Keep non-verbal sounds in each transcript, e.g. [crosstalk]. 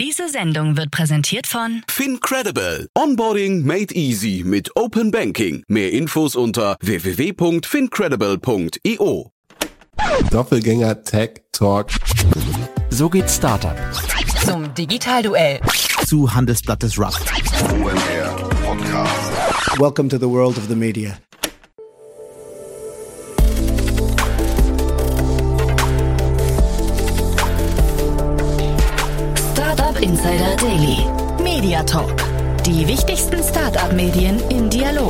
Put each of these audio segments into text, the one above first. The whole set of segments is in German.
Diese Sendung wird präsentiert von FinCredible. Onboarding made easy mit Open Banking. Mehr Infos unter www.fincredible.io. Doppelgänger Tech Talk. So geht Startup. zum Digitalduell. Zu Handelsblatt des Rust. Welcome to the world of the media. Insider Daily. Media Talk. Die wichtigsten Startup-Medien im Dialog.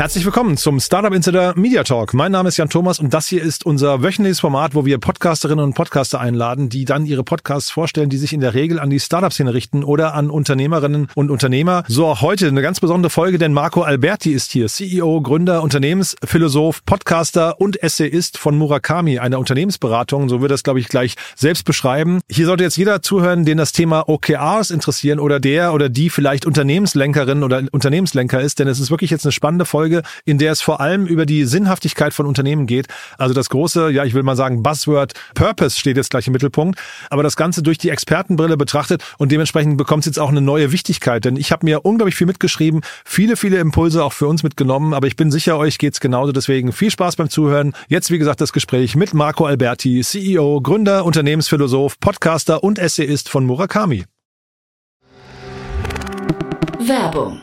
Herzlich willkommen zum Startup Insider Media Talk. Mein Name ist Jan Thomas und das hier ist unser wöchentliches Format, wo wir Podcasterinnen und Podcaster einladen, die dann ihre Podcasts vorstellen, die sich in der Regel an die Startup-Szene richten oder an Unternehmerinnen und Unternehmer. So heute eine ganz besondere Folge, denn Marco Alberti ist hier, CEO, Gründer, Unternehmensphilosoph, Podcaster und Essayist von Murakami, einer Unternehmensberatung. So wird das, glaube ich, gleich selbst beschreiben. Hier sollte jetzt jeder zuhören, den das Thema OKRs interessieren oder der oder die vielleicht Unternehmenslenkerin oder Unternehmenslenker ist, denn es ist wirklich jetzt eine spannende Folge, in der es vor allem über die Sinnhaftigkeit von Unternehmen geht. Also das große, ja, ich will mal sagen, Buzzword Purpose steht jetzt gleich im Mittelpunkt, aber das Ganze durch die Expertenbrille betrachtet und dementsprechend bekommt es jetzt auch eine neue Wichtigkeit, denn ich habe mir unglaublich viel mitgeschrieben, viele, viele Impulse auch für uns mitgenommen, aber ich bin sicher, euch geht's genauso, deswegen viel Spaß beim Zuhören. Jetzt, wie gesagt, das Gespräch mit Marco Alberti, CEO, Gründer, Unternehmensphilosoph, Podcaster und Essayist von Murakami. Werbung.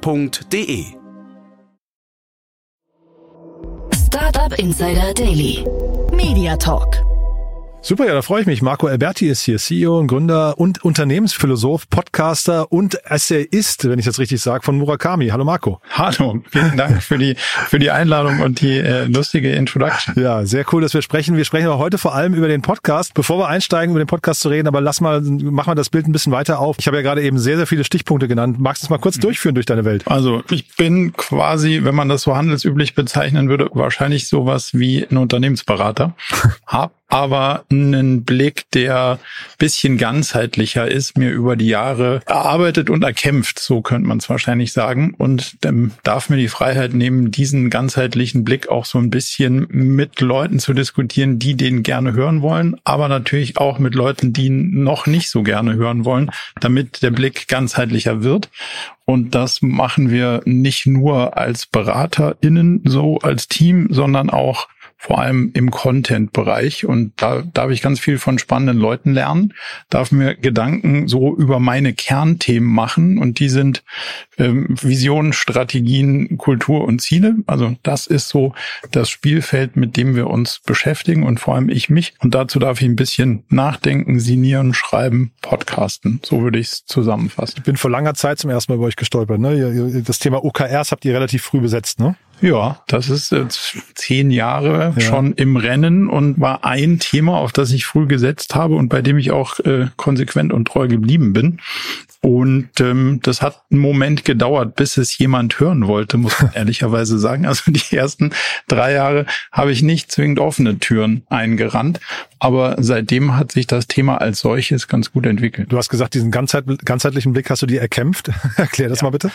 www.startup.de. Startup Insider Daily. Media Talk. Super, ja, da freue ich mich. Marco Alberti ist hier, CEO und Gründer und Unternehmensphilosoph, Podcaster und Essayist, wenn ich das richtig sage, von Murakami. Hallo Marco. Hallo, vielen Dank für die für die Einladung und die äh, lustige Introduction. Ja, sehr cool, dass wir sprechen. Wir sprechen aber heute vor allem über den Podcast. Bevor wir einsteigen, über den Podcast zu reden, aber lass mal, mach mal das Bild ein bisschen weiter auf. Ich habe ja gerade eben sehr, sehr viele Stichpunkte genannt. Magst du es mal kurz durchführen durch deine Welt? Also ich bin quasi, wenn man das so handelsüblich bezeichnen würde, wahrscheinlich sowas wie ein Unternehmensberater. [laughs] Hab aber einen Blick, der bisschen ganzheitlicher ist, mir über die Jahre erarbeitet und erkämpft, so könnte man es wahrscheinlich sagen. Und ähm, darf mir die Freiheit nehmen, diesen ganzheitlichen Blick auch so ein bisschen mit Leuten zu diskutieren, die den gerne hören wollen, aber natürlich auch mit Leuten, die noch nicht so gerne hören wollen, damit der Blick ganzheitlicher wird. Und das machen wir nicht nur als BeraterInnen so als Team, sondern auch vor allem im Content-Bereich. Und da darf ich ganz viel von spannenden Leuten lernen, darf mir Gedanken so über meine Kernthemen machen. Und die sind ähm, Visionen, Strategien, Kultur und Ziele. Also das ist so das Spielfeld, mit dem wir uns beschäftigen und vor allem ich mich. Und dazu darf ich ein bisschen nachdenken, sinieren, schreiben, podcasten. So würde ich es zusammenfassen. Ich bin vor langer Zeit zum ersten Mal bei euch gestolpert. Ne? Das Thema OKRs habt ihr relativ früh besetzt, ne? Ja, das ist jetzt zehn Jahre ja. schon im Rennen und war ein Thema, auf das ich früh gesetzt habe und bei dem ich auch äh, konsequent und treu geblieben bin. Und ähm, das hat einen Moment gedauert, bis es jemand hören wollte, muss man [laughs] ehrlicherweise sagen. Also die ersten drei Jahre habe ich nicht zwingend offene Türen eingerannt, aber seitdem hat sich das Thema als solches ganz gut entwickelt. Du hast gesagt, diesen ganzheit ganzheitlichen Blick hast du dir erkämpft. [laughs] Erklär das ja. mal bitte.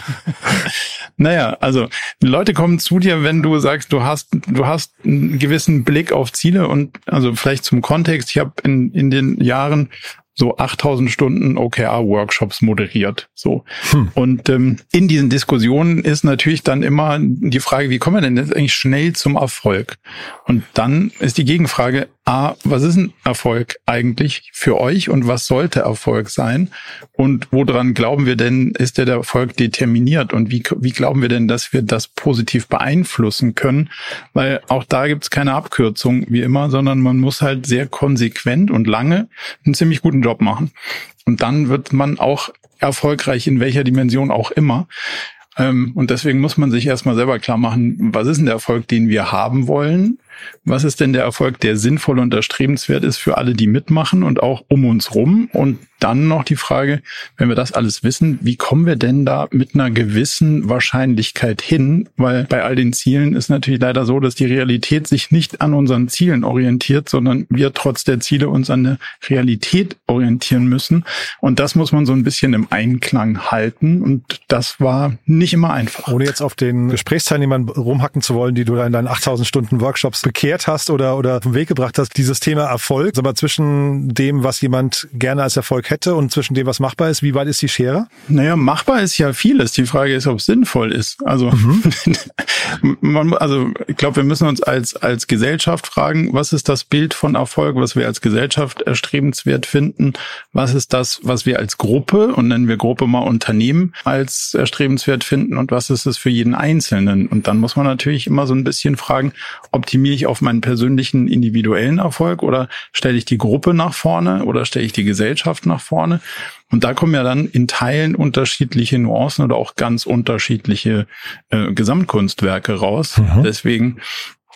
naja, also Leute kommen zu dir, wenn du sagst, du hast, du hast einen gewissen Blick auf Ziele und also vielleicht zum Kontext, ich habe in, in den Jahren so 8000 Stunden OKR-Workshops moderiert. So. Hm. Und ähm, in diesen Diskussionen ist natürlich dann immer die Frage, wie kommen wir denn jetzt eigentlich schnell zum Erfolg? Und dann ist die Gegenfrage, A, was ist ein Erfolg eigentlich für euch und was sollte Erfolg sein? Und woran glauben wir denn, ist der Erfolg determiniert? Und wie, wie glauben wir denn, dass wir das positiv beeinflussen können? Weil auch da gibt's keine Abkürzung wie immer, sondern man muss halt sehr konsequent und lange einen ziemlich guten Job machen. Und dann wird man auch erfolgreich in welcher Dimension auch immer. Ähm, und deswegen muss man sich erstmal selber klar machen, was ist denn der Erfolg, den wir haben wollen? Was ist denn der Erfolg, der sinnvoll und erstrebenswert ist für alle, die mitmachen und auch um uns rum? Und dann noch die Frage, wenn wir das alles wissen, wie kommen wir denn da mit einer gewissen Wahrscheinlichkeit hin? Weil bei all den Zielen ist natürlich leider so, dass die Realität sich nicht an unseren Zielen orientiert, sondern wir trotz der Ziele uns an der Realität orientieren müssen. Und das muss man so ein bisschen im Einklang halten. Und das war nicht immer einfach. Ohne jetzt auf den Gesprächsteilnehmern rumhacken zu wollen, die du in deinen 8000 Stunden Workshops bekehrt hast oder, oder vom Weg gebracht hast, dieses Thema Erfolg, aber zwischen dem, was jemand gerne als Erfolg hätte und zwischen dem, was machbar ist, wie weit ist die Schere? Naja, machbar ist ja vieles. Die Frage ist, ob es sinnvoll ist. Also, mhm. [laughs] man, also ich glaube, wir müssen uns als, als Gesellschaft fragen, was ist das Bild von Erfolg, was wir als Gesellschaft erstrebenswert finden? Was ist das, was wir als Gruppe, und nennen wir Gruppe mal Unternehmen, als erstrebenswert finden? Und was ist es für jeden Einzelnen? Und dann muss man natürlich immer so ein bisschen fragen, optimiere ich auf meinen persönlichen individuellen Erfolg oder stelle ich die Gruppe nach vorne oder stelle ich die Gesellschaft nach vorne? Und da kommen ja dann in Teilen unterschiedliche Nuancen oder auch ganz unterschiedliche äh, Gesamtkunstwerke raus. Mhm. Deswegen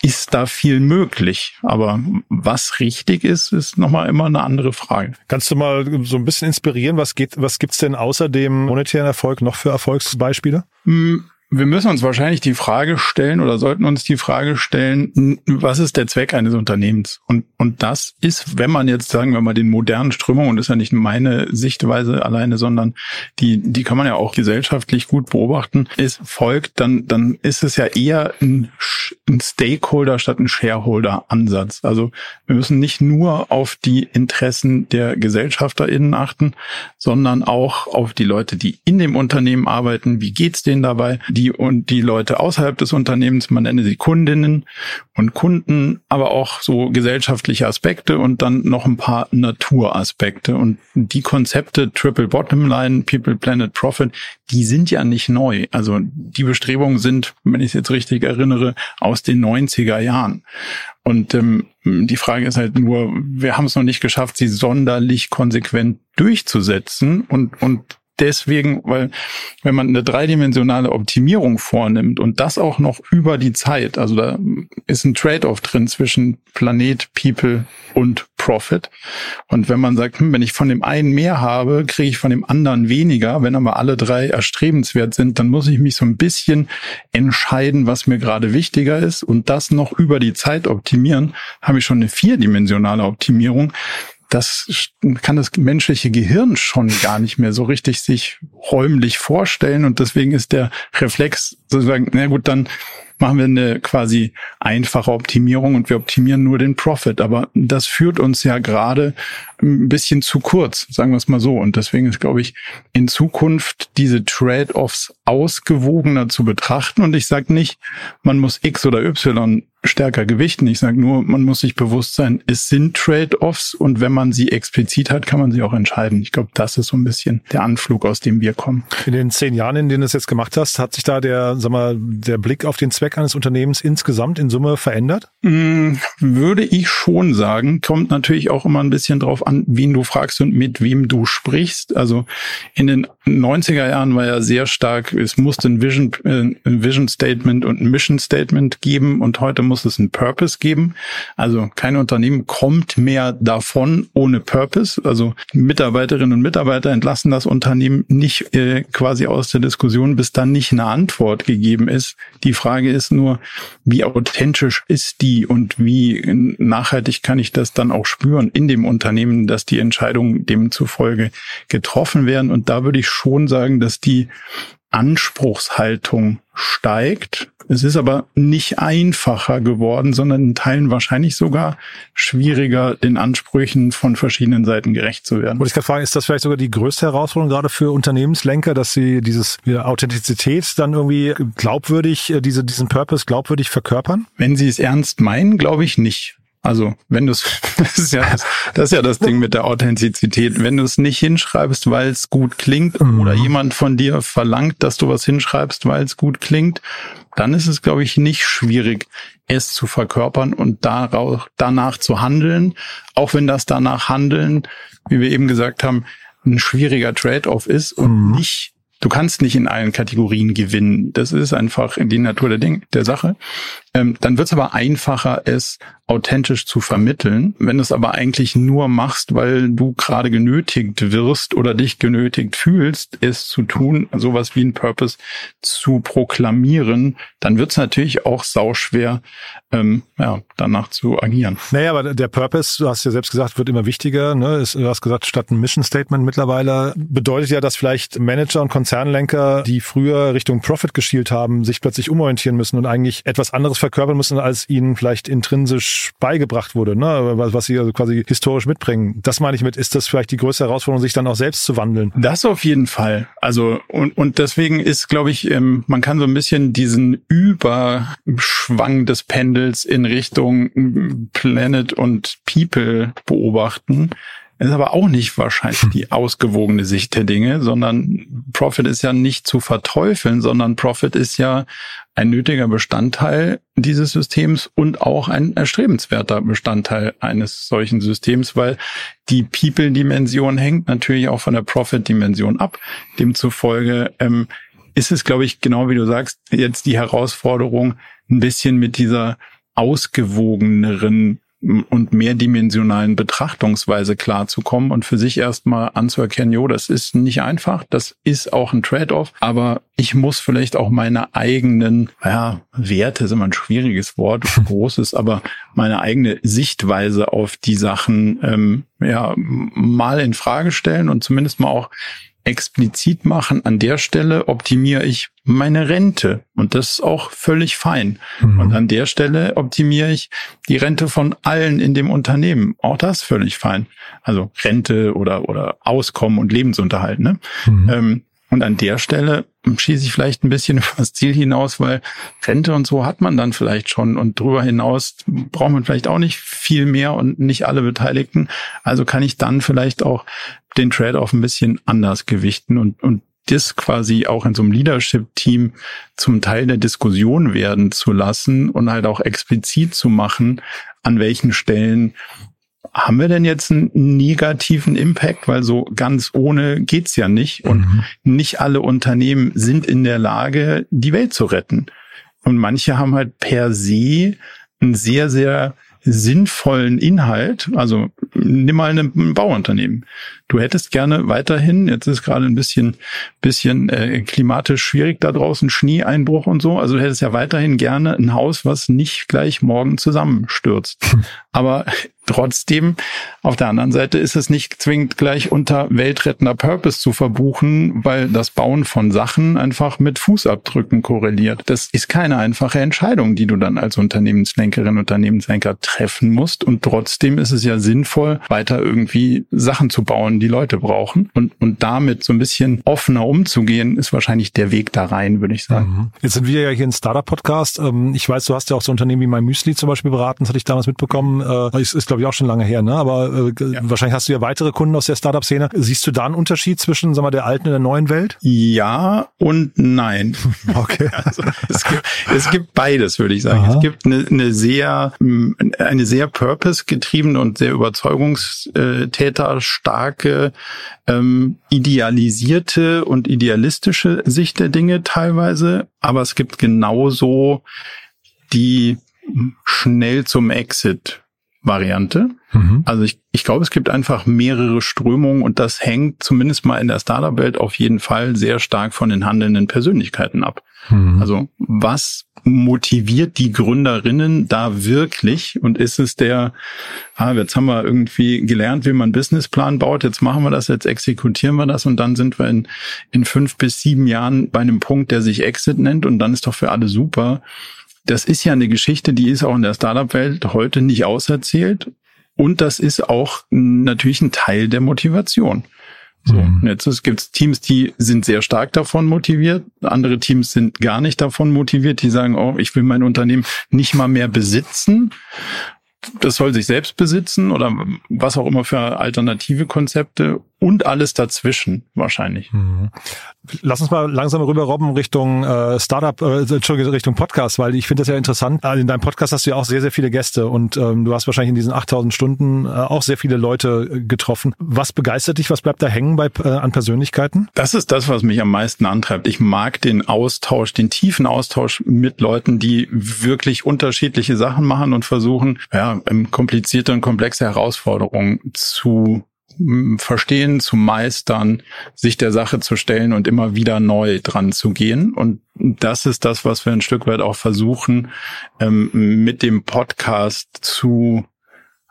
ist da viel möglich. Aber was richtig ist, ist nochmal immer eine andere Frage. Kannst du mal so ein bisschen inspirieren? Was geht, was gibt's denn außer dem monetären Erfolg noch für Erfolgsbeispiele? Hm, wir müssen uns wahrscheinlich die Frage stellen oder sollten uns die Frage stellen, was ist der Zweck eines Unternehmens? Und, und das ist, wenn man jetzt sagen wir mal den modernen Strömungen, und das ist ja nicht meine Sichtweise alleine, sondern die, die kann man ja auch gesellschaftlich gut beobachten, ist folgt, dann, dann ist es ja eher ein, ein Stakeholder statt ein Shareholder-Ansatz. Also wir müssen nicht nur auf die Interessen der GesellschafterInnen achten, sondern auch auf die Leute, die in dem Unternehmen arbeiten. Wie geht's denen dabei? Die und die Leute außerhalb des Unternehmens, man nenne sie Kundinnen und Kunden, aber auch so gesellschaftliche Aspekte und dann noch ein paar Naturaspekte. Und die Konzepte Triple Bottom Line, People, Planet, Profit, die sind ja nicht neu. Also die Bestrebungen sind, wenn ich es jetzt richtig erinnere, aus den 90er Jahren. Und ähm, die Frage ist halt nur, wir haben es noch nicht geschafft, sie sonderlich konsequent durchzusetzen und, und deswegen, weil wenn man eine dreidimensionale Optimierung vornimmt und das auch noch über die Zeit, also da ist ein Trade-off drin zwischen Planet, People und Profit. Und wenn man sagt, hm, wenn ich von dem einen mehr habe, kriege ich von dem anderen weniger, wenn aber alle drei erstrebenswert sind, dann muss ich mich so ein bisschen entscheiden, was mir gerade wichtiger ist. Und das noch über die Zeit optimieren, habe ich schon eine vierdimensionale Optimierung das kann das menschliche Gehirn schon gar nicht mehr so richtig sich räumlich vorstellen und deswegen ist der Reflex sozusagen, na gut, dann machen wir eine quasi einfache Optimierung und wir optimieren nur den Profit. Aber das führt uns ja gerade ein bisschen zu kurz, sagen wir es mal so. Und deswegen ist, glaube ich, in Zukunft diese Trade-offs ausgewogener zu betrachten. Und ich sage nicht, man muss X oder Y stärker gewichten. Ich sage nur, man muss sich bewusst sein, es sind Trade-offs und wenn man sie explizit hat, kann man sie auch entscheiden. Ich glaube, das ist so ein bisschen der Anflug, aus dem wir kommen. In den zehn Jahren, in denen du es jetzt gemacht hast, hat sich da der, sag mal, der Blick auf den Zweck eines Unternehmens insgesamt in Summe verändert? Mm, würde ich schon sagen. Kommt natürlich auch immer ein bisschen drauf an, wen du fragst und mit wem du sprichst. Also in den 90er Jahren war ja sehr stark, es musste ein Vision, äh, ein Vision Statement und ein Mission Statement geben und heute muss es einen Purpose geben. Also kein Unternehmen kommt mehr davon ohne Purpose. Also Mitarbeiterinnen und Mitarbeiter entlassen das Unternehmen nicht äh, quasi aus der Diskussion, bis dann nicht eine Antwort gegeben ist. Die Frage ist nur, wie authentisch ist die und wie nachhaltig kann ich das dann auch spüren in dem Unternehmen, dass die Entscheidungen demzufolge getroffen werden. Und da würde ich schon sagen, dass die Anspruchshaltung steigt. Es ist aber nicht einfacher geworden, sondern in Teilen wahrscheinlich sogar schwieriger, den Ansprüchen von verschiedenen Seiten gerecht zu werden. Wollte ich gerade fragen, ist das vielleicht sogar die größte Herausforderung gerade für Unternehmenslenker, dass sie dieses Authentizität dann irgendwie glaubwürdig, äh, diese, diesen Purpose glaubwürdig verkörpern? Wenn sie es ernst meinen, glaube ich nicht. Also, wenn du es, [laughs] das ist ja das, das ist ja das Ding mit der Authentizität. Wenn du es nicht hinschreibst, weil es gut klingt, mhm. oder jemand von dir verlangt, dass du was hinschreibst, weil es gut klingt, dann ist es, glaube ich, nicht schwierig, es zu verkörpern und darauf, danach zu handeln. Auch wenn das danach handeln, wie wir eben gesagt haben, ein schwieriger Trade-off ist und mhm. nicht du kannst nicht in allen Kategorien gewinnen. Das ist einfach in die Natur der, Ding, der Sache. Ähm, dann wird es aber einfacher, es authentisch zu vermitteln. Wenn du es aber eigentlich nur machst, weil du gerade genötigt wirst oder dich genötigt fühlst, es zu tun, sowas wie ein Purpose zu proklamieren, dann wird es natürlich auch sauschwer, ähm, ja, danach zu agieren. Naja, aber der Purpose, du hast ja selbst gesagt, wird immer wichtiger. Ne? Du hast gesagt, statt ein Mission Statement mittlerweile bedeutet ja, dass vielleicht Manager und Konzernlenker, die früher Richtung Profit geschielt haben, sich plötzlich umorientieren müssen und eigentlich etwas anderes verkörpern müssen, als ihnen vielleicht intrinsisch beigebracht wurde, ne? was, was sie also quasi historisch mitbringen. Das meine ich mit, ist das vielleicht die größte Herausforderung, sich dann auch selbst zu wandeln? Das auf jeden Fall. Also und, und deswegen ist, glaube ich, ähm, man kann so ein bisschen diesen Überschwang des Pendels in Richtung Planet und People beobachten. Das ist aber auch nicht wahrscheinlich die ausgewogene Sicht der Dinge, sondern Profit ist ja nicht zu verteufeln, sondern Profit ist ja ein nötiger Bestandteil dieses Systems und auch ein erstrebenswerter Bestandteil eines solchen Systems, weil die People-Dimension hängt natürlich auch von der Profit-Dimension ab. Demzufolge ähm, ist es, glaube ich, genau wie du sagst, jetzt die Herausforderung, ein bisschen mit dieser ausgewogeneren und mehrdimensionalen Betrachtungsweise klarzukommen und für sich erstmal anzuerkennen, jo, das ist nicht einfach, das ist auch ein Trade-off, aber ich muss vielleicht auch meine eigenen, ja, Werte ist immer ein schwieriges Wort, [laughs] großes, aber meine eigene Sichtweise auf die Sachen, ähm, ja, mal in Frage stellen und zumindest mal auch explizit machen, an der Stelle optimiere ich meine Rente und das ist auch völlig fein. Mhm. Und an der Stelle optimiere ich die Rente von allen in dem Unternehmen. Auch das völlig fein. Also Rente oder, oder Auskommen und Lebensunterhalt. Ne? Mhm. Ähm, und an der Stelle schieße ich vielleicht ein bisschen [laughs] über das Ziel hinaus, weil Rente und so hat man dann vielleicht schon und darüber hinaus braucht man vielleicht auch nicht viel mehr und nicht alle Beteiligten. Also kann ich dann vielleicht auch den Trade-off ein bisschen anders gewichten und, und das quasi auch in so einem Leadership-Team zum Teil der Diskussion werden zu lassen und halt auch explizit zu machen, an welchen Stellen haben wir denn jetzt einen negativen Impact? Weil so ganz ohne geht's ja nicht. Und mhm. nicht alle Unternehmen sind in der Lage, die Welt zu retten. Und manche haben halt per se einen sehr, sehr sinnvollen Inhalt. Also nimm mal ein Bauunternehmen. Du hättest gerne weiterhin, jetzt ist gerade ein bisschen, bisschen äh, klimatisch schwierig da draußen, Schneeeinbruch und so. Also du hättest ja weiterhin gerne ein Haus, was nicht gleich morgen zusammenstürzt. [laughs] Aber Trotzdem, auf der anderen Seite ist es nicht zwingend gleich unter weltrettender Purpose zu verbuchen, weil das Bauen von Sachen einfach mit Fußabdrücken korreliert. Das ist keine einfache Entscheidung, die du dann als Unternehmenslenkerin, Unternehmenslenker treffen musst. Und trotzdem ist es ja sinnvoll, weiter irgendwie Sachen zu bauen, die Leute brauchen. Und, und damit so ein bisschen offener umzugehen, ist wahrscheinlich der Weg da rein, würde ich sagen. Mhm. Jetzt sind wir ja hier ein Startup-Podcast. Ähm, ich weiß, du hast ja auch so Unternehmen wie MyMüsli zum Beispiel beraten, das hatte ich damals mitbekommen. Äh, ist, ist glaube ich, auch schon lange her, ne? Aber äh, ja. wahrscheinlich hast du ja weitere Kunden aus der Startup-Szene. Siehst du da einen Unterschied zwischen, sag mal, der alten und der neuen Welt? Ja und nein. [laughs] Okay. [laughs] also, es, gibt, es gibt beides, würde ich sagen. Aha. Es gibt eine, eine sehr, eine sehr purpose-getriebene und sehr Überzeugungstäter starke, ähm, idealisierte und idealistische Sicht der Dinge teilweise. Aber es gibt genauso die schnell zum Exit Variante. Mhm. Also ich, ich glaube, es gibt einfach mehrere Strömungen und das hängt zumindest mal in der Startup-Welt auf jeden Fall sehr stark von den handelnden Persönlichkeiten ab. Mhm. Also was motiviert die Gründerinnen da wirklich? Und ist es der, ah, jetzt haben wir irgendwie gelernt, wie man einen Businessplan baut, jetzt machen wir das, jetzt exekutieren wir das und dann sind wir in, in fünf bis sieben Jahren bei einem Punkt, der sich Exit nennt und dann ist doch für alle super das ist ja eine Geschichte, die ist auch in der Startup-Welt heute nicht auserzählt. Und das ist auch natürlich ein Teil der Motivation. So, mhm. jetzt gibt es Teams, die sind sehr stark davon motiviert. Andere Teams sind gar nicht davon motiviert. Die sagen, oh, ich will mein Unternehmen nicht mal mehr besitzen. Das soll sich selbst besitzen oder was auch immer für alternative Konzepte. Und alles dazwischen wahrscheinlich. Mhm. Lass uns mal langsam rüber robben Richtung äh, Startup, äh, Entschuldigung, Richtung Podcast, weil ich finde das ja interessant. Äh, in deinem Podcast hast du ja auch sehr, sehr viele Gäste und ähm, du hast wahrscheinlich in diesen 8000 Stunden äh, auch sehr viele Leute äh, getroffen. Was begeistert dich? Was bleibt da hängen bei, äh, an Persönlichkeiten? Das ist das, was mich am meisten antreibt. Ich mag den Austausch, den tiefen Austausch mit Leuten, die wirklich unterschiedliche Sachen machen und versuchen, ja, komplizierte und komplexe Herausforderungen zu verstehen, zu meistern, sich der Sache zu stellen und immer wieder neu dran zu gehen. Und das ist das, was wir ein Stück weit auch versuchen, ähm, mit dem Podcast zu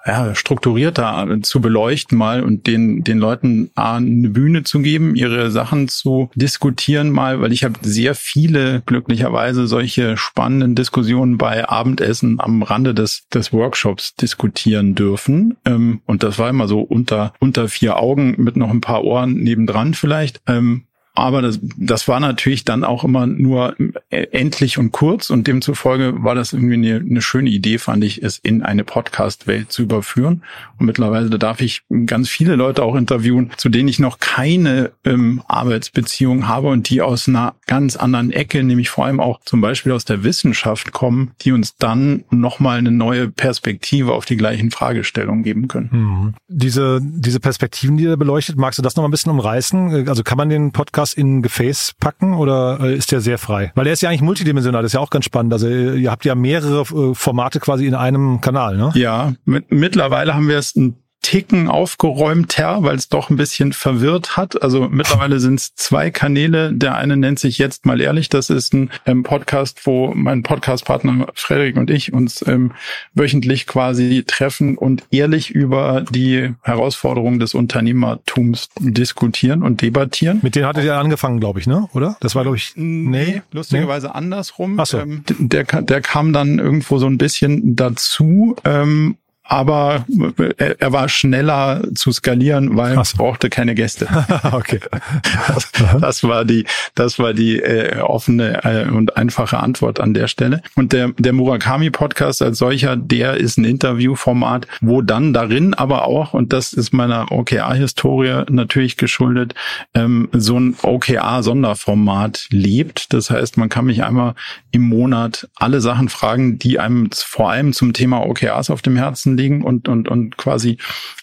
ja, strukturierter zu beleuchten mal und den, den Leuten eine Bühne zu geben, ihre Sachen zu diskutieren mal, weil ich habe sehr viele glücklicherweise solche spannenden Diskussionen bei Abendessen am Rande des, des Workshops diskutieren dürfen. Ähm, und das war immer so unter, unter vier Augen mit noch ein paar Ohren nebendran vielleicht. Ähm, aber das, das war natürlich dann auch immer nur endlich und kurz und demzufolge war das irgendwie eine, eine schöne Idee, fand ich, es in eine Podcast-Welt zu überführen. Und mittlerweile darf ich ganz viele Leute auch interviewen, zu denen ich noch keine ähm, Arbeitsbeziehung habe und die aus einer ganz anderen Ecke, nämlich vor allem auch zum Beispiel aus der Wissenschaft kommen, die uns dann nochmal eine neue Perspektive auf die gleichen Fragestellungen geben können. Mhm. Diese, diese Perspektiven, die ihr beleuchtet, magst du das noch mal ein bisschen umreißen? Also kann man den Podcast was in ein Gefäß packen oder äh, ist der sehr frei? Weil der ist ja eigentlich multidimensional, das ist ja auch ganz spannend. Also ihr habt ja mehrere äh, Formate quasi in einem Kanal, ne? Ja, mit, mittlerweile haben wir es ein Ticken aufgeräumter, weil es doch ein bisschen verwirrt hat. Also mittlerweile sind es zwei Kanäle. Der eine nennt sich jetzt mal ehrlich. Das ist ein ähm, Podcast, wo mein Podcastpartner Frederik und ich uns ähm, wöchentlich quasi treffen und ehrlich über die Herausforderungen des Unternehmertums diskutieren und debattieren. Mit denen hattet ihr angefangen, glaube ich, ne? Oder? Das war, glaube ich, nee, lustigerweise nee? andersrum. Ach so. Ähm, der, der kam dann irgendwo so ein bisschen dazu ähm, aber er, er war schneller zu skalieren, weil es brauchte keine Gäste. [laughs] okay. Das, das, war die, das war die äh, offene äh, und einfache Antwort an der Stelle. Und der, der Murakami Podcast als solcher, der ist ein Interviewformat, wo dann darin aber auch, und das ist meiner OKR-Historie natürlich geschuldet, ähm, so ein OKR-Sonderformat lebt. Das heißt, man kann mich einmal im Monat alle Sachen fragen, die einem vor allem zum Thema OKRs auf dem Herzen liegen und, und, und quasi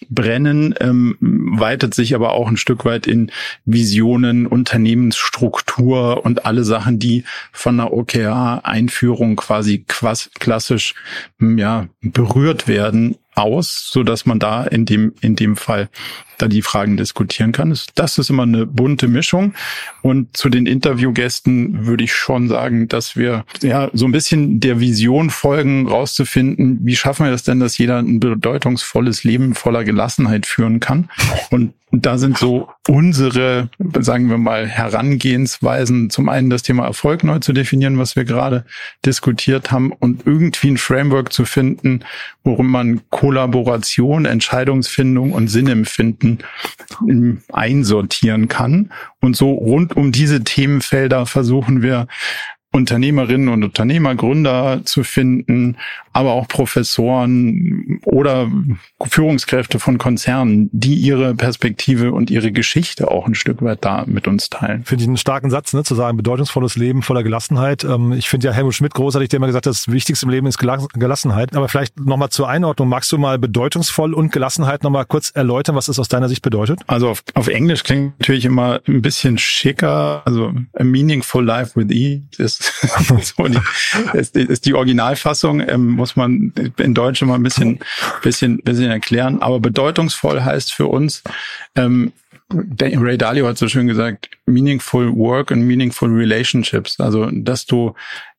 brennen, ähm, weitet sich aber auch ein Stück weit in Visionen, Unternehmensstruktur und alle Sachen, die von der OKR-Einführung quasi klassisch ja, berührt werden aus, so dass man da in dem in dem Fall da die Fragen diskutieren kann. Das ist immer eine bunte Mischung. Und zu den Interviewgästen würde ich schon sagen, dass wir ja so ein bisschen der Vision folgen, rauszufinden, wie schaffen wir das denn, dass jeder ein bedeutungsvolles Leben voller Gelassenheit führen kann. Und da sind so unsere, sagen wir mal, Herangehensweisen, zum einen das Thema Erfolg neu zu definieren, was wir gerade diskutiert haben, und irgendwie ein Framework zu finden, worum man Kollaboration, Entscheidungsfindung und Sinnempfinden einsortieren kann. Und so rund um diese Themenfelder versuchen wir Unternehmerinnen und Unternehmer, Gründer zu finden, aber auch Professoren oder Führungskräfte von Konzernen, die ihre Perspektive und ihre Geschichte auch ein Stück weit da mit uns teilen. Finde ich einen starken Satz, ne, zu sagen, bedeutungsvolles Leben voller Gelassenheit. Ähm, ich finde ja Helmut Schmidt großartig, der immer gesagt hat, das Wichtigste im Leben ist Gelassenheit. Aber vielleicht nochmal zur Einordnung, magst du mal bedeutungsvoll und Gelassenheit nochmal kurz erläutern, was das aus deiner Sicht bedeutet? Also auf, auf Englisch klingt natürlich immer ein bisschen schicker. Also a meaningful life with E ist, [laughs] so die, ist, ist die Originalfassung. Ähm, muss man in Deutsch immer ein bisschen, bisschen, bisschen erklären. Aber bedeutungsvoll heißt für uns, ähm, Ray Dalio hat so schön gesagt, meaningful work and meaningful relationships. Also, dass du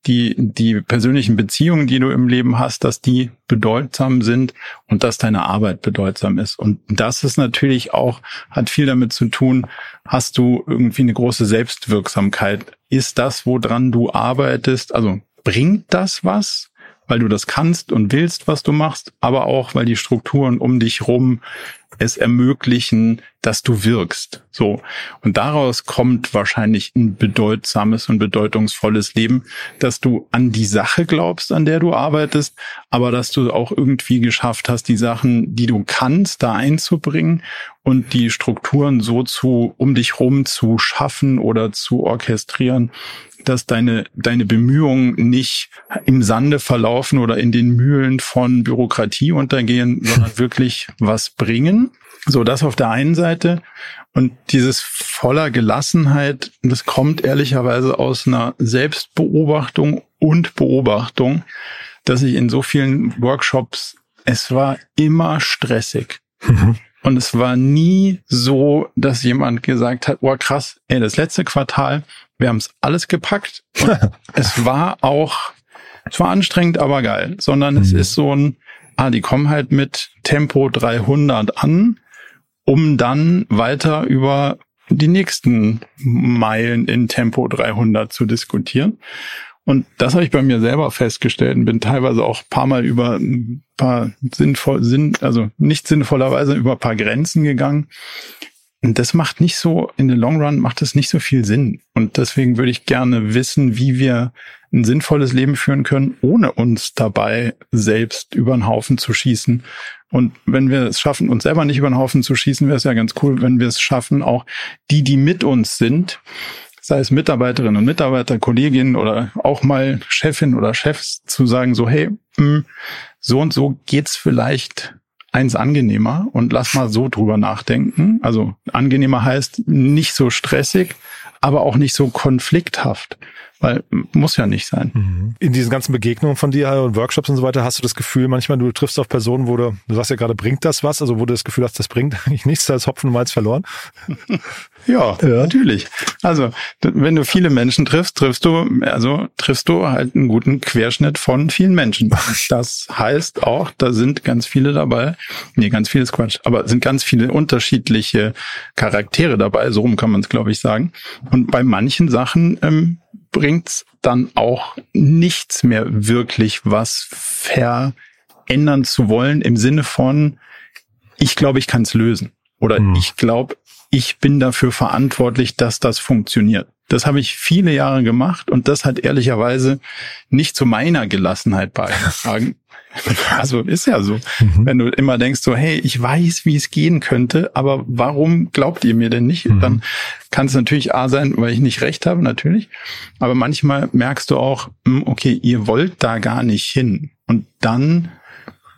die, die persönlichen Beziehungen, die du im Leben hast, dass die bedeutsam sind und dass deine Arbeit bedeutsam ist. Und das ist natürlich auch, hat viel damit zu tun, hast du irgendwie eine große Selbstwirksamkeit? Ist das, woran du arbeitest, also bringt das was? Weil du das kannst und willst, was du machst, aber auch, weil die Strukturen um dich rum es ermöglichen, dass du wirkst. So. Und daraus kommt wahrscheinlich ein bedeutsames und bedeutungsvolles Leben, dass du an die Sache glaubst, an der du arbeitest, aber dass du auch irgendwie geschafft hast, die Sachen, die du kannst, da einzubringen und die Strukturen so zu, um dich rum zu schaffen oder zu orchestrieren, dass deine, deine Bemühungen nicht im Sande verlaufen oder in den Mühlen von Bürokratie untergehen, [laughs] sondern wirklich was bringen. So, das auf der einen Seite. Und dieses voller Gelassenheit, das kommt ehrlicherweise aus einer Selbstbeobachtung und Beobachtung, dass ich in so vielen Workshops, es war immer stressig. Mhm. Und es war nie so, dass jemand gesagt hat, oh krass, ey, das letzte Quartal, wir haben es alles gepackt. [laughs] Es war auch, es war anstrengend, aber geil. Sondern mhm. es ist so ein, ah, die kommen halt mit Tempo 300 an, um dann weiter über die nächsten Meilen in Tempo 300 zu diskutieren. Und das habe ich bei mir selber festgestellt und bin teilweise auch paar Mal über ein paar sinnvoll, sinn, also nicht sinnvollerweise über ein paar Grenzen gegangen. Und das macht nicht so, in den Long Run macht das nicht so viel Sinn. Und deswegen würde ich gerne wissen, wie wir ein sinnvolles Leben führen können, ohne uns dabei selbst über den Haufen zu schießen. Und wenn wir es schaffen, uns selber nicht über den Haufen zu schießen, wäre es ja ganz cool, wenn wir es schaffen, auch die, die mit uns sind, sei es Mitarbeiterinnen und Mitarbeiter, Kolleginnen oder auch mal Chefin oder Chefs zu sagen so, hey, mh, hm, so und so geht's vielleicht eins angenehmer und lass mal so drüber nachdenken. Also angenehmer heißt nicht so stressig, aber auch nicht so konflikthaft. Weil muss ja nicht sein. Mhm. In diesen ganzen Begegnungen von dir und Workshops und so weiter, hast du das Gefühl, manchmal du triffst auf Personen, wo du, du sagst ja gerade, bringt das was? Also wo du das Gefühl hast, das bringt [laughs] eigentlich nichts, da ist Hopfen und Malz verloren? [laughs] Ja, ja, natürlich. Also, wenn du viele Menschen triffst, triffst du, also triffst du halt einen guten Querschnitt von vielen Menschen. [laughs] Das heißt auch, da sind ganz viele dabei. Nee, ganz vieles Quatsch, aber sind ganz viele unterschiedliche Charaktere dabei, so rum kann man es, glaube ich, sagen. Und bei manchen Sachen ähm, bringt's dann auch nichts mehr wirklich was verändern zu wollen im Sinne von, ich glaube, ich kann es lösen. Oder hm. ich glaube, ich bin dafür verantwortlich, dass das funktioniert. Das habe ich viele Jahre gemacht und das hat ehrlicherweise nicht zu meiner Gelassenheit beigetragen. [laughs] [laughs] also ist ja so. Mhm. Wenn du immer denkst so, hey, ich weiß, wie es gehen könnte, aber warum glaubt ihr mir denn nicht? Mhm. Dann kann es natürlich A sein, weil ich nicht recht habe, natürlich. Aber manchmal merkst du auch, hm, okay, ihr wollt da gar nicht hin. Und dann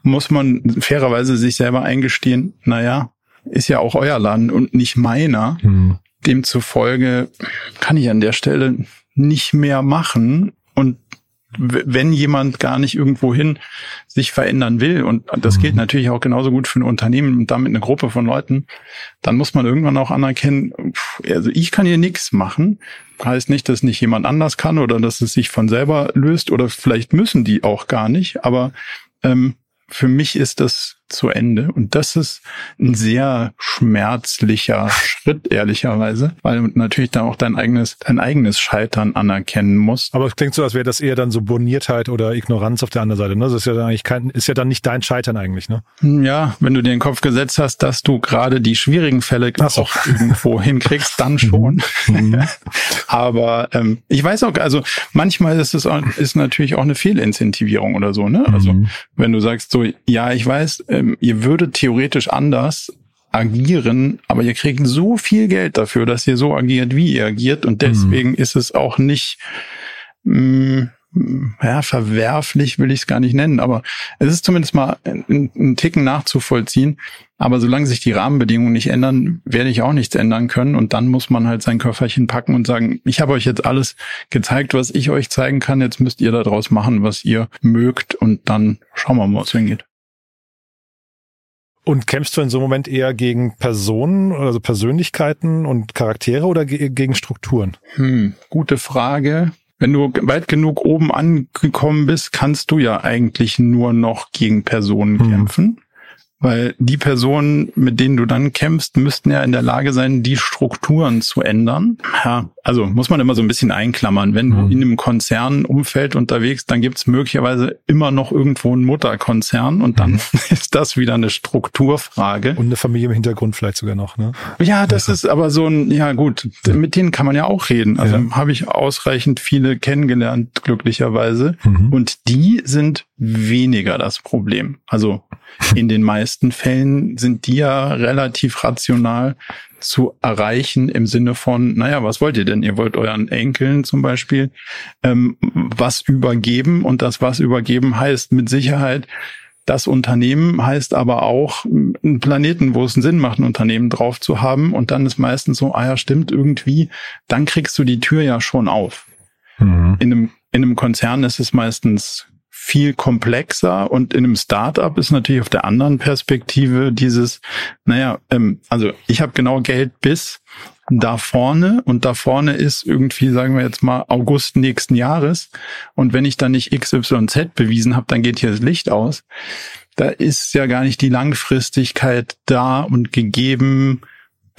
muss man fairerweise sich selber eingestehen, naja, ist ja auch euer Laden und nicht meiner. Mhm. Demzufolge kann ich an der Stelle nicht mehr machen. Und wenn jemand gar nicht irgendwohin sich verändern will, und das mhm. gilt natürlich auch genauso gut für ein Unternehmen und damit eine Gruppe von Leuten, dann muss man irgendwann auch anerkennen, also ich kann hier nichts machen. Heißt nicht, dass nicht jemand anders kann oder dass es sich von selber löst oder vielleicht müssen die auch gar nicht, aber ähm, für mich ist das zu Ende. Und das ist ein sehr schmerzlicher Schritt, ehrlicherweise, weil du natürlich dann auch dein eigenes, dein eigenes Scheitern anerkennen musst. Aber es klingt so, als wäre das eher dann so Borniertheit oder Ignoranz auf der anderen Seite. Ne? Das ist ja dann eigentlich kein, ist ja dann nicht dein Scheitern eigentlich, ne? Ja, wenn du dir den Kopf gesetzt hast, dass du gerade die schwierigen Fälle so. auch irgendwo hinkriegst, dann [laughs] schon. Mhm. [laughs] Aber ähm, ich weiß auch, also manchmal ist es auch, ist natürlich auch eine Fehlincentivierung oder so, ne? Also mhm. wenn du sagst so, ja, ich weiß, ähm, ihr würdet theoretisch anders agieren, aber ihr kriegt so viel Geld dafür, dass ihr so agiert, wie ihr agiert und deswegen mhm. ist es auch nicht mh, mm, ja, verwerflich will ich es gar nicht nennen, aber es ist zumindest mal ein, ein Ticken nachzuvollziehen. Aber solange sich die Rahmenbedingungen nicht ändern, werde ich auch nichts ändern können. Und dann muss man halt sein Köfferchen packen und sagen, ich habe euch jetzt alles gezeigt, was ich euch zeigen kann. Jetzt müsst ihr daraus machen, was ihr mögt. Und dann schauen wir mal, wo es hingeht. Und kämpfst du in so einem Moment eher gegen Personen, also Persönlichkeiten und Charaktere oder ge gegen Strukturen? Hm, gute Frage. Wenn du weit genug oben angekommen bist, kannst du ja eigentlich nur noch gegen Personen hm. kämpfen. Weil die Personen, mit denen du dann kämpfst, müssten ja in der Lage sein, die Strukturen zu ändern. Ja, also muss man immer so ein bisschen einklammern. Wenn du Mhm. in einem Konzernumfeld unterwegs, dann gibt's möglicherweise immer noch irgendwo einen Mutterkonzern und dann [laughs] ist das wieder eine Strukturfrage. Und eine Familie im Hintergrund vielleicht sogar noch, ne? Ja, das ist aber so ein, ja gut, mit denen kann man ja auch reden. Also Ja. habe ich ausreichend viele kennengelernt, glücklicherweise. Mhm. Und die sind weniger das Problem. Also in den meisten Fällen sind die ja relativ rational zu erreichen im Sinne von, naja, was wollt ihr denn? Ihr wollt euren Enkeln zum Beispiel ähm, was übergeben und das was übergeben heißt mit Sicherheit das Unternehmen heißt aber auch einen Planeten, wo es einen Sinn macht, ein Unternehmen drauf zu haben. Und dann ist meistens so, ah ja, stimmt irgendwie, dann kriegst du die Tür ja schon auf. Mhm. In einem, in einem Konzern ist es meistens viel komplexer und in einem Startup ist natürlich auf der anderen Perspektive dieses, naja, ähm, also ich habe genau Geld bis da vorne und da vorne ist irgendwie, sagen wir jetzt mal, August nächsten Jahres und wenn ich dann nicht XYZ bewiesen habe, dann geht hier das Licht aus. Da ist ja gar nicht die Langfristigkeit da und gegeben,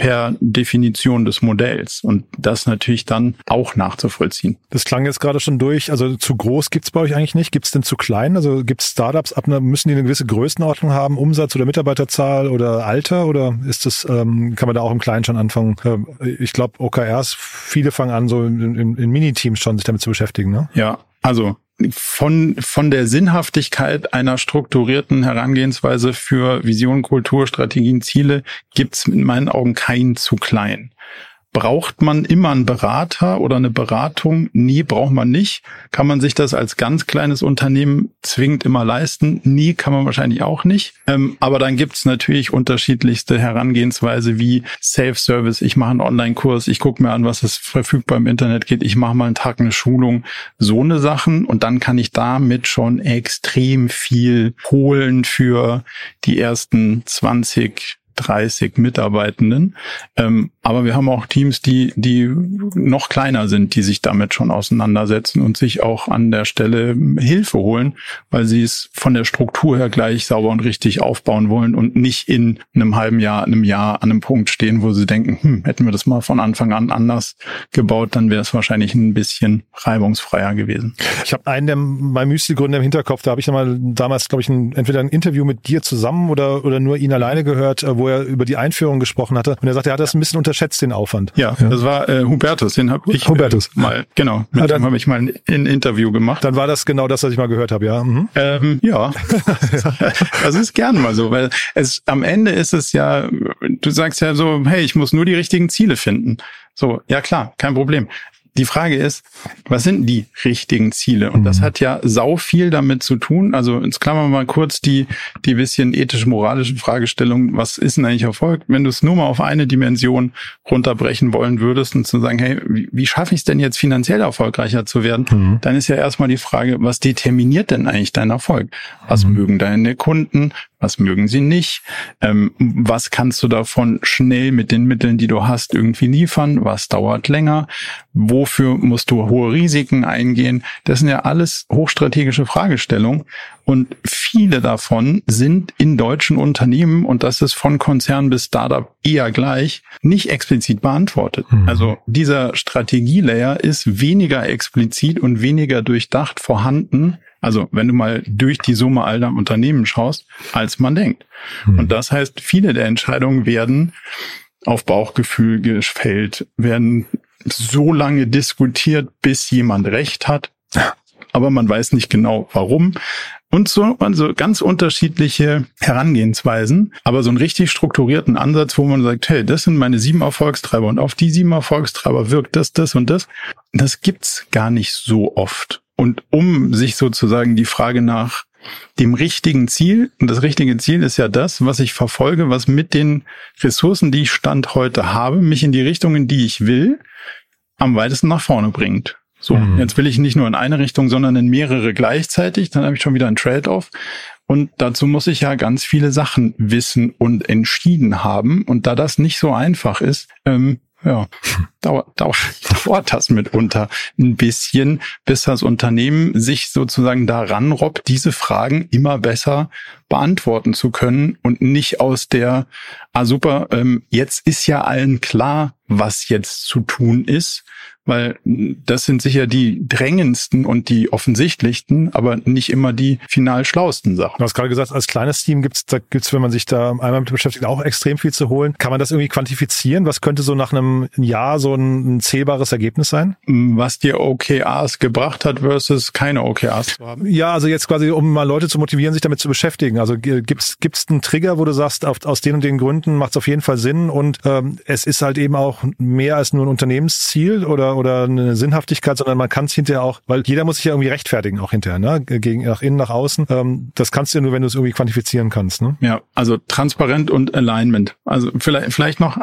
per Definition des Modells und das natürlich dann auch nachzuvollziehen. Das klang jetzt gerade schon durch. Also zu groß gibt's bei euch eigentlich nicht. Gibt's denn zu klein? Also gibt's Startups ab müssen die eine gewisse Größenordnung haben, Umsatz oder Mitarbeiterzahl oder Alter? Oder ist das, ähm, kann man da auch im Kleinen schon anfangen? Ähm, Ich glaube, OKRs, viele fangen an, so in, in, in Miniteams schon sich damit zu beschäftigen, ne? Ja, also von, von der Sinnhaftigkeit einer strukturierten Herangehensweise für Vision, Kultur, Strategien, Ziele gibt's in meinen Augen kein zu klein. Braucht man immer einen Berater oder eine Beratung? Nee, braucht man nicht. Kann man sich das als ganz kleines Unternehmen zwingend immer leisten? Nie kann man wahrscheinlich auch nicht. Ähm, aber dann gibt's natürlich unterschiedlichste Herangehensweise wie Self-Service. Ich mache einen Online-Kurs, ich gucke mir an, was es verfügbar im Internet geht. Ich mache mal einen Tag eine Schulung. So eine Sachen. Und dann kann ich damit schon extrem viel holen für die ersten 20 30 Mitarbeitenden. Ähm, aber wir haben auch Teams, die, die noch kleiner sind, die sich damit schon auseinandersetzen und sich auch an der Stelle Hilfe holen, weil sie es von der Struktur her gleich sauber und richtig aufbauen wollen und nicht in einem halben Jahr, einem Jahr an einem Punkt stehen, wo sie denken, hm, hätten wir das mal von Anfang an anders gebaut, dann wäre es wahrscheinlich ein bisschen reibungsfreier gewesen. Ich habe einen der Müsli-Gründe im Hinterkopf, da habe ich mal damals, glaube ich, ein, entweder ein Interview mit dir zusammen oder, oder nur ihn alleine gehört, äh, wo er über die Einführung gesprochen hatte. Und er sagte, er hat das ein bisschen unterschätzt, den Aufwand. Ja, das war äh, Hubertus, den habe ich Hubertus. Äh, mal, genau, mit Ah, dann- dem habe ich mal ein, ein Interview gemacht. Dann war das genau das, was ich mal gehört habe, ja. Mhm. Ähm, ja, [laughs] das ist gern mal so, weil es am Ende ist es ja, du sagst ja so, hey, ich muss nur die richtigen Ziele finden. So, ja klar, kein Problem. Die Frage ist, was sind die richtigen Ziele? Und das hat ja sau viel damit zu tun. Also jetzt klammern wir mal kurz die, die bisschen ethisch-moralischen Fragestellungen. Was ist denn eigentlich Erfolg? Wenn du es nur mal auf eine Dimension runterbrechen wollen würdest und zu sagen, hey, wie, wie schaffe ich es denn jetzt finanziell erfolgreicher zu werden? Dann ist ja erstmal die Frage, was determiniert denn eigentlich deinen Erfolg? Was mögen deine Kunden? Was mögen sie nicht? Ähm, was kannst du davon schnell mit den Mitteln, die du hast, irgendwie liefern? Was dauert länger? Wofür musst du hohe Risiken eingehen? Das sind ja alles hochstrategische Fragestellungen. Und viele davon sind in deutschen Unternehmen, und das ist von Konzern bis Startup eher gleich, nicht explizit beantwortet. Also dieser Strategielayer ist weniger explizit und weniger durchdacht vorhanden, also wenn du mal durch die Summe all deiner Unternehmen schaust, als man denkt. Und das heißt, viele der Entscheidungen werden auf Bauchgefühl gefällt, werden so lange diskutiert, bis jemand recht hat. Aber man weiß nicht genau warum. Und so also ganz unterschiedliche Herangehensweisen, aber so einen richtig strukturierten Ansatz, wo man sagt, hey, das sind meine sieben Erfolgstreiber und auf die sieben Erfolgstreiber wirkt das, das und das. Das gibt's gar nicht so oft. Und um sich sozusagen die Frage nach dem richtigen Ziel, und das richtige Ziel ist ja das, was ich verfolge, was mit den Ressourcen, die ich Stand heute habe, mich in die Richtung, in die ich will, am weitesten nach vorne bringt. So, jetzt will ich nicht nur in eine Richtung, sondern in mehrere gleichzeitig, dann habe ich schon wieder ein Trade-off. Und dazu muss ich ja ganz viele Sachen wissen und entschieden haben. Und da das nicht so einfach ist, ähm, ja, dauert, dauert, [laughs] dauert das mitunter ein bisschen, bis das Unternehmen sich sozusagen daran robbt, diese Fragen immer besser beantworten zu können und nicht aus der, ah super, ähm, jetzt ist ja allen klar, was jetzt zu tun ist, weil das sind sicher die drängendsten und die offensichtlichsten, aber nicht immer die final schlausten Sachen. Du hast gerade gesagt, als kleines Team gibt's, da gibt's, wenn man sich da einmal mit beschäftigt, auch extrem viel zu holen. Kann man das irgendwie quantifizieren? Was könnte so nach einem Jahr so ein, ein zählbares Ergebnis sein? Was dir OKRs gebracht hat versus keine OKRs zu haben? Ja, also jetzt quasi, um mal Leute zu motivieren, sich damit zu beschäftigen. Also gibt's gibt's einen Trigger, wo du sagst, auf, aus den und den Gründen macht es auf jeden Fall Sinn und ähm, es ist halt eben auch mehr als nur ein Unternehmensziel oder oder eine Sinnhaftigkeit, sondern man kann es hinterher auch, weil jeder muss sich ja irgendwie rechtfertigen auch hinterher, ne? Gegen nach innen, nach außen. Ähm, das kannst du nur, wenn du es irgendwie quantifizieren kannst, ne? Ja, also transparent und Alignment. Also vielleicht vielleicht noch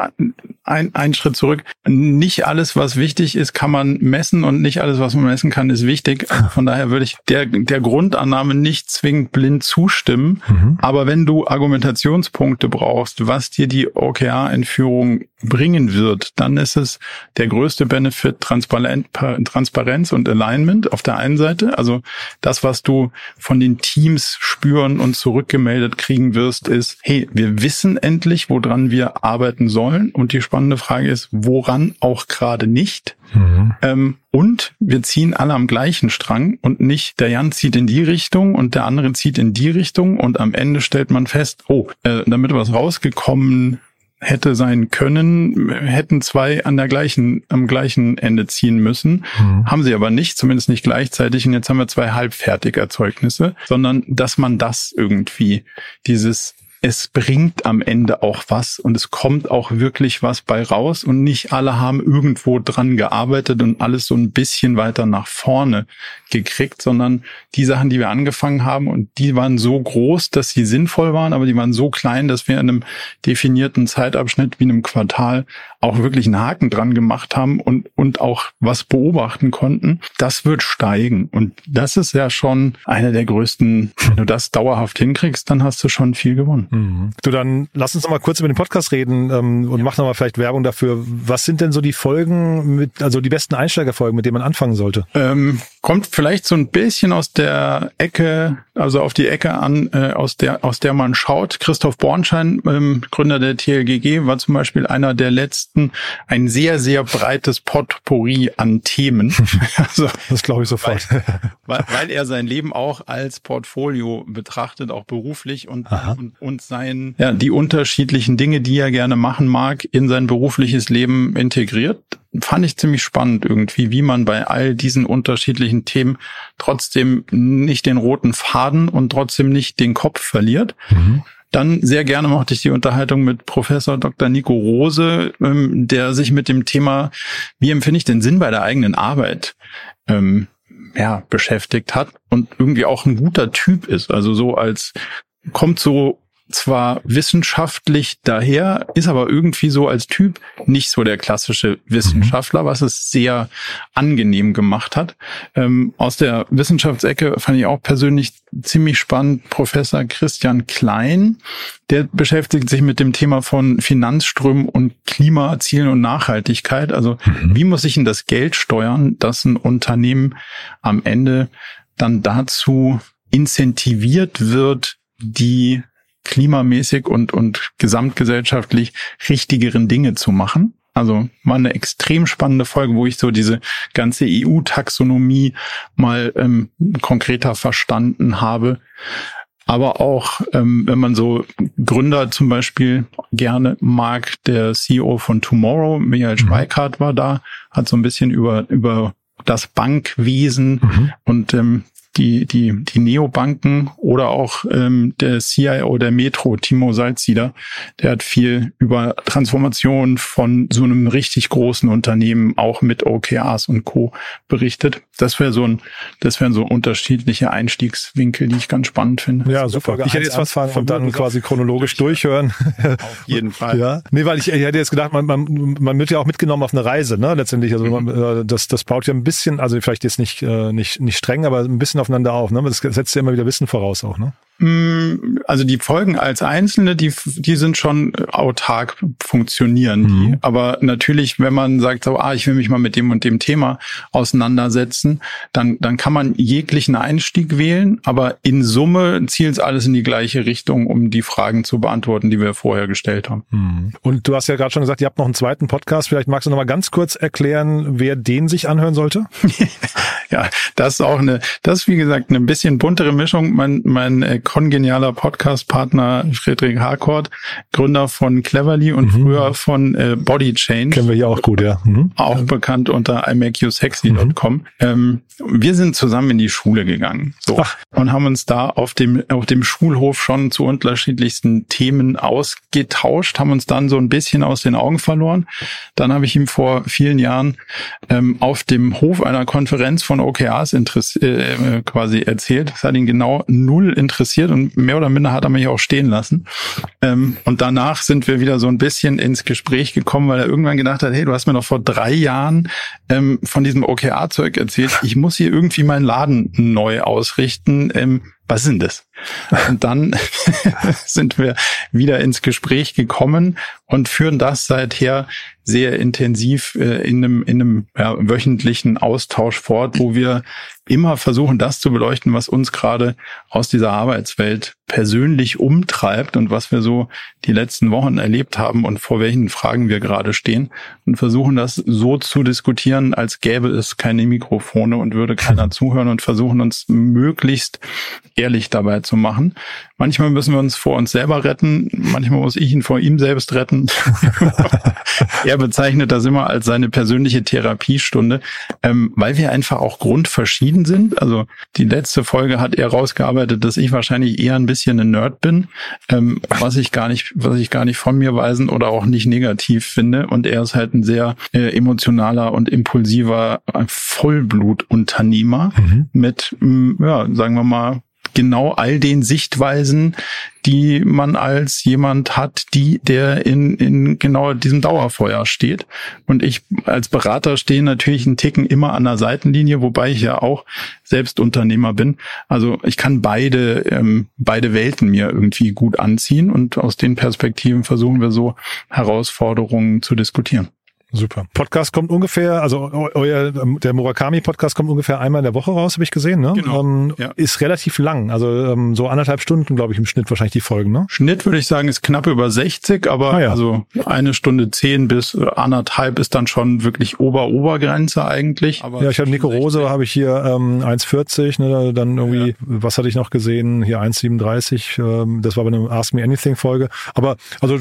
ein, ein Schritt zurück. Nicht alles, was wichtig ist, kann man messen und nicht alles, was man messen kann, ist wichtig. [laughs] Von daher würde ich der der Grundannahme nicht zwingend blind zustimmen. Mhm. Aber wenn du Argumentationspunkte brauchst, was dir die OKR-Entführung bringen wird, dann ist es der größte Benefit Transparenz und Alignment auf der einen Seite. Also das, was du von den Teams spüren und zurückgemeldet kriegen wirst, ist, hey, wir wissen endlich, woran wir arbeiten sollen. Und die spannende Frage ist, woran auch gerade nicht. Mhm. Ähm, und wir ziehen alle am gleichen Strang und nicht der Jan zieht in die Richtung und der andere zieht in die Richtung und am Ende stellt man fest, oh, äh, damit was rausgekommen hätte sein können, hätten zwei an der gleichen, am gleichen Ende ziehen müssen. Mhm. Haben sie aber nicht, zumindest nicht gleichzeitig. Und jetzt haben wir zwei halbfertige Erzeugnisse, sondern dass man das irgendwie, dieses es bringt am Ende auch was und es kommt auch wirklich was bei raus und nicht alle haben irgendwo dran gearbeitet und alles so ein bisschen weiter nach vorne gekriegt, sondern die Sachen, die wir angefangen haben und die waren so groß, dass sie sinnvoll waren, aber die waren so klein, dass wir in einem definierten Zeitabschnitt wie einem Quartal auch wirklich einen Haken dran gemacht haben und, und auch was beobachten konnten. Das wird steigen und das ist ja schon eine der größten, wenn du das dauerhaft hinkriegst, dann hast du schon viel gewonnen. Mhm. Du, dann lass uns noch mal kurz über den Podcast reden ähm, und ja. mach noch mal vielleicht Werbung dafür. Was sind denn so die Folgen, mit, also die besten Einsteigerfolgen, mit denen man anfangen sollte? Ähm, kommt vielleicht so ein bisschen aus der Ecke, also auf die Ecke an, äh, aus der aus der man schaut. Christoph Bornschein, ähm, Gründer der TLGG, war zum Beispiel einer der letzten, ein sehr sehr breites Potpourri an Themen. [laughs] also, das glaube ich sofort. Weil, weil, er sein Leben auch als Portfolio betrachtet, auch beruflich und, und, und und sein, ja, die unterschiedlichen Dinge, die er gerne machen mag, in sein berufliches Leben integriert. Fand ich ziemlich spannend irgendwie, wie man bei all diesen unterschiedlichen Themen trotzdem nicht den roten Faden und trotzdem nicht den Kopf verliert. Mhm. Dann sehr gerne mochte ich die Unterhaltung mit Professor Dr. Nico Rose, ähm, der sich mit dem Thema, wie empfinde ich den Sinn bei der eigenen Arbeit, ähm, ja, beschäftigt hat und irgendwie auch ein guter Typ ist. Also so als kommt so zwar wissenschaftlich daher, ist aber irgendwie so als Typ nicht so der klassische Wissenschaftler, was es sehr angenehm gemacht hat. Ähm, aus der Wissenschaftsecke fand ich auch persönlich ziemlich spannend Professor Christian Klein. Der beschäftigt sich mit dem Thema von Finanzströmen und Klimazielen und Nachhaltigkeit. Also mhm. wie muss ich denn das Geld steuern, dass ein Unternehmen am Ende dann dazu incentiviert wird, die klimamäßig und, und gesamtgesellschaftlich richtigeren Dinge zu machen. Also war eine extrem spannende Folge, wo ich so diese ganze EU-Taxonomie mal ähm, konkreter verstanden habe. Aber auch, ähm, wenn man so Gründer zum Beispiel gerne mag, der CEO von Tomorrow, Michael mhm. Schweikart war da, hat so ein bisschen über, über das Bankwesen mhm. und ähm, die, die, die Neobanken oder auch ähm, der CIO der Metro, Timo Salzieder, der hat viel über Transformation von so einem richtig großen Unternehmen auch mit OKRs und Co. berichtet. Das wäre so ein, das wären so unterschiedliche Einstiegswinkel, die ich ganz spannend finde. Ja, super. Ich hätte jetzt was und dann quasi chronologisch durchhören. Auf jeden [laughs] Fall. Ja. Nee, weil ich, ich hätte jetzt gedacht, man, man, man wird ja auch mitgenommen auf eine Reise, ne, letztendlich. Also mhm. man, äh, das, das baut ja ein bisschen, also vielleicht jetzt nicht, äh, nicht, nicht streng, aber ein bisschen aufeinander auf. Ne? Das setzt ja immer wieder Wissen voraus auch. Ne? Mm, Also die Folgen als einzelne, die, die sind schon autark funktionieren. Die. Mhm. Aber natürlich, wenn man sagt, so, ah, ich will mich mal mit dem und dem Thema auseinandersetzen, dann, dann kann man jeglichen Einstieg wählen. Aber in Summe zielt es alles in die gleiche Richtung, um die Fragen zu beantworten, die wir vorher gestellt haben. Mhm. Und du hast ja gerade schon gesagt, ihr habt noch einen zweiten Podcast. Vielleicht magst du noch mal ganz kurz erklären, wer den sich anhören sollte? [laughs] Ja, das ist auch eine, das ist wie gesagt eine bisschen buntere Mischung. Mein, mein äh, kongenialer Podcast-Partner Friedrich Harcourt, Gründer von Cleverly und früher von äh, Body Change. Kennen wir hier auch gut, ja. Mhm. auch bekannt unter imakeyousexy.com. Ähm, wir sind zusammen in die Schule gegangen so, Ach. und haben uns da auf dem, auf dem Schulhof schon zu unterschiedlichsten Themen ausgetauscht, haben uns dann so ein bisschen aus den Augen verloren. Dann habe ich ihm vor vielen Jahren ähm, auf dem Hof einer Konferenz von OKRs interess- äh, quasi erzählt. Das hat ihn genau null interessiert und mehr oder minder hat er mich auch stehen lassen. Ähm, und danach sind wir wieder so ein bisschen ins Gespräch gekommen, weil er irgendwann gedacht hat, hey, du hast mir doch vor drei Jahren ähm, von diesem OKR-Zeug erzählt. Ich muss hier irgendwie meinen Laden neu ausrichten. Ähm, was denn das? Und dann [laughs] sind wir wieder ins Gespräch gekommen und führen das seither sehr intensiv äh, in einem, in einem ja, wöchentlichen Austausch fort, wo wir immer versuchen, das zu beleuchten, was uns gerade aus dieser Arbeitswelt persönlich umtreibt und was wir so die letzten Wochen erlebt haben und vor welchen Fragen wir gerade stehen und versuchen das so zu diskutieren, als gäbe es keine Mikrofone und würde keiner [laughs] zuhören und versuchen uns möglichst ehrlich dabei zu machen. Manchmal müssen wir uns vor uns selber retten, manchmal muss ich ihn vor ihm selbst retten. [laughs] er bezeichnet das immer als seine persönliche Therapiestunde, ähm, weil wir einfach auch grundverschieden sind. Also die letzte Folge hat er rausgearbeitet, dass ich wahrscheinlich eher ein bisschen ein Nerd bin, ähm, was ich gar nicht, was ich gar nicht von mir weisen oder auch nicht negativ finde. Und er ist halt ein sehr äh, emotionaler und impulsiver Vollblutunternehmer mit, mh, ja, sagen wir mal, genau all den Sichtweisen, die man als jemand hat, die der in, in genau diesem Dauerfeuer steht. Und ich als Berater stehe natürlich einen Ticken immer an der Seitenlinie, wobei ich ja auch selbst Unternehmer bin. Also ich kann beide, ähm, beide Welten mir irgendwie gut anziehen und aus den Perspektiven versuchen wir so Herausforderungen zu diskutieren. Super. Podcast kommt ungefähr, also eu- euer, ähm, der Murakami-Podcast kommt ungefähr einmal in der Woche raus, habe ich gesehen, ne? Genau, Ähm, ja. Ist relativ lang, also ähm, so anderthalb Stunden, glaube ich, im Schnitt wahrscheinlich die Folgen, ne? Schnitt würde ich sagen, ist knapp über 60, aber Ah ja. also eine Stunde zehn bis äh, anderthalb ist dann schon wirklich Ober-Obergrenze eigentlich. Aber Ja, ich habe Nico Rose, habe ich hier ähm, 1,40, ne, dann irgendwie, was hatte ich noch gesehen? Hier 1,37, ähm, das war bei einer Ask Me Anything Folge. Aber also äh,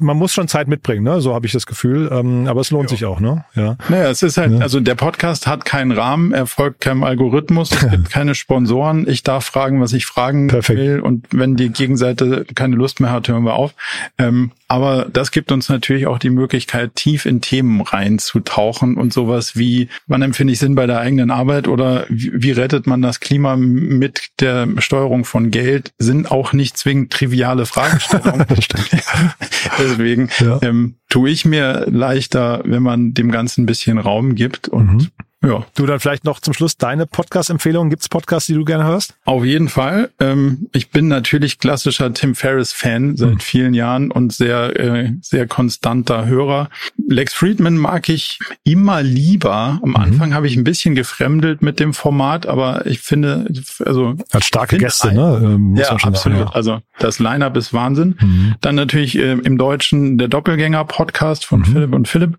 man muss schon Zeit mitbringen, ne? So habe ich das Gefühl. Ähm, aber es lohnt sich auch, ne? Ja. Naja, es ist halt, also der Podcast hat keinen Rahmen, er folgt keinem Algorithmus, es gibt [laughs] keine Sponsoren. Ich darf fragen, was ich fragen Perfekt. will. Und wenn die Gegenseite keine Lust mehr hat, hören wir auf. Ähm, aber das gibt uns natürlich auch die Möglichkeit, tief in Themen reinzutauchen und sowas wie, wann empfinde ich Sinn bei der eigenen Arbeit oder wie, wie rettet man das Klima mit der Steuerung von Geld, sind auch nicht zwingend triviale Fragestellungen. [laughs] [laughs] Deswegen Ja. ähm, tue ich mir leichter, wenn man dem Ganzen ein bisschen Raum gibt und ja, Du dann vielleicht noch zum Schluss deine Podcast-Empfehlungen. Gibt's Podcasts, die du gerne hörst? auf jeden Fall. Ähm, ich bin natürlich klassischer Tim Ferriss-Fan seit vielen Jahren und sehr, äh, sehr konstanter Hörer. Lex Friedman mag ich immer lieber. Am Anfang habe ich ein bisschen gefremdelt mit dem Format, aber ich finde, also Hat starke Gäste, ein- ne? Ähm, muss ja, man schon absolut. sagen. Also das Line-Up ist Wahnsinn. Dann natürlich äh, im Deutschen der Doppelgänger-Podcast von Philipp und Philipp.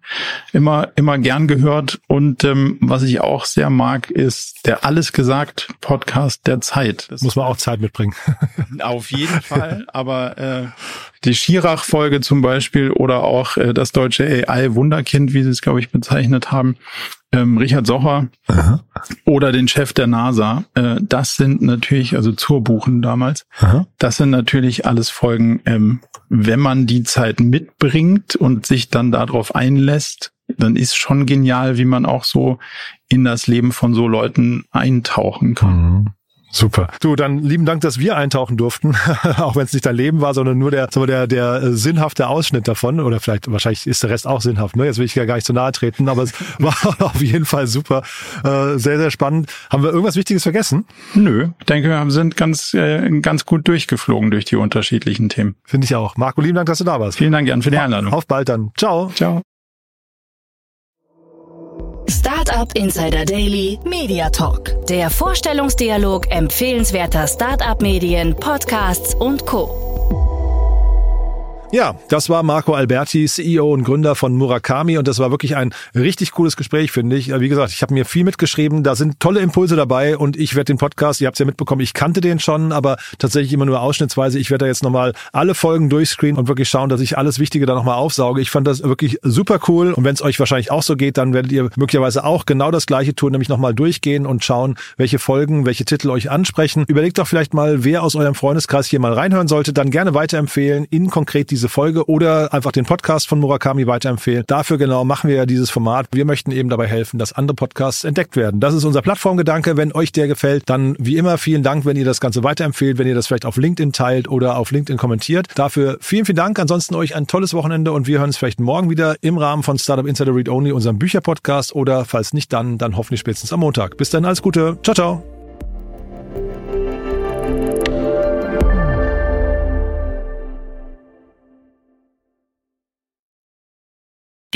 Immer, immer gern gehört. Und ähm, was ich auch sehr mag, ist der Alles gesagt Podcast der Zeit. Das Muss man auch Zeit mitbringen. [laughs] auf jeden Fall. Aber äh, die Schirach-Folge zum Beispiel oder auch äh, das deutsche AI-Wunderkind, wie sie es, glaube ich, bezeichnet haben, ähm, Richard Socher oder den Chef der NASA, äh, das sind natürlich, also zur Buchen damals, Aha. das sind natürlich alles Folgen, ähm, wenn man die Zeit mitbringt und sich dann darauf einlässt, dann ist schon genial, wie man auch so in das Leben von so Leuten eintauchen kann. Mhm. Super. Du, dann lieben Dank, dass wir eintauchen durften, [laughs] auch wenn es nicht dein Leben war, sondern nur der, der, der äh, sinnhafte Ausschnitt davon. Oder vielleicht, wahrscheinlich ist der Rest auch sinnhaft. Ne? Jetzt will ich ja gar nicht zu nahe treten, aber es [laughs] war auf jeden Fall super. Äh, sehr, sehr spannend. Haben wir irgendwas Wichtiges vergessen? Nö, ich denke, wir sind ganz, äh, ganz gut durchgeflogen durch die unterschiedlichen Themen. Finde ich auch. Marco, lieben Dank, dass du da warst. Vielen Dank, Jan, für die Einladung. Auf bald dann. Ciao. Ciao. Startup Insider Daily Media Talk. Der Vorstellungsdialog empfehlenswerter Startup-Medien, Podcasts und Co. Ja, das war Marco Alberti, CEO und Gründer von Murakami und das war wirklich ein richtig cooles Gespräch, finde ich. Wie gesagt, ich habe mir viel mitgeschrieben, da sind tolle Impulse dabei und ich werde den Podcast, ihr habt es ja mitbekommen, ich kannte den schon, aber tatsächlich immer nur ausschnittsweise. Ich werde da jetzt nochmal alle Folgen durchscreenen und wirklich schauen, dass ich alles Wichtige da nochmal aufsauge. Ich fand das wirklich super cool und wenn es euch wahrscheinlich auch so geht, dann werdet ihr möglicherweise auch genau das gleiche tun, nämlich nochmal durchgehen und schauen, welche Folgen, welche Titel euch ansprechen. Überlegt doch vielleicht mal, wer aus eurem Freundeskreis hier mal reinhören sollte, dann gerne weiterempfehlen in konkret diese Folge oder einfach den Podcast von Murakami weiterempfehlen. Dafür genau machen wir ja dieses Format. Wir möchten eben dabei helfen, dass andere Podcasts entdeckt werden. Das ist unser Plattformgedanke. Wenn euch der gefällt, dann wie immer vielen Dank, wenn ihr das Ganze weiterempfehlt, wenn ihr das vielleicht auf LinkedIn teilt oder auf LinkedIn kommentiert. Dafür vielen, vielen Dank. Ansonsten euch ein tolles Wochenende und wir hören uns vielleicht morgen wieder im Rahmen von Startup Insider Read Only, unserem Bücherpodcast oder falls nicht dann, dann hoffentlich spätestens am Montag. Bis dann, alles Gute. Ciao, ciao.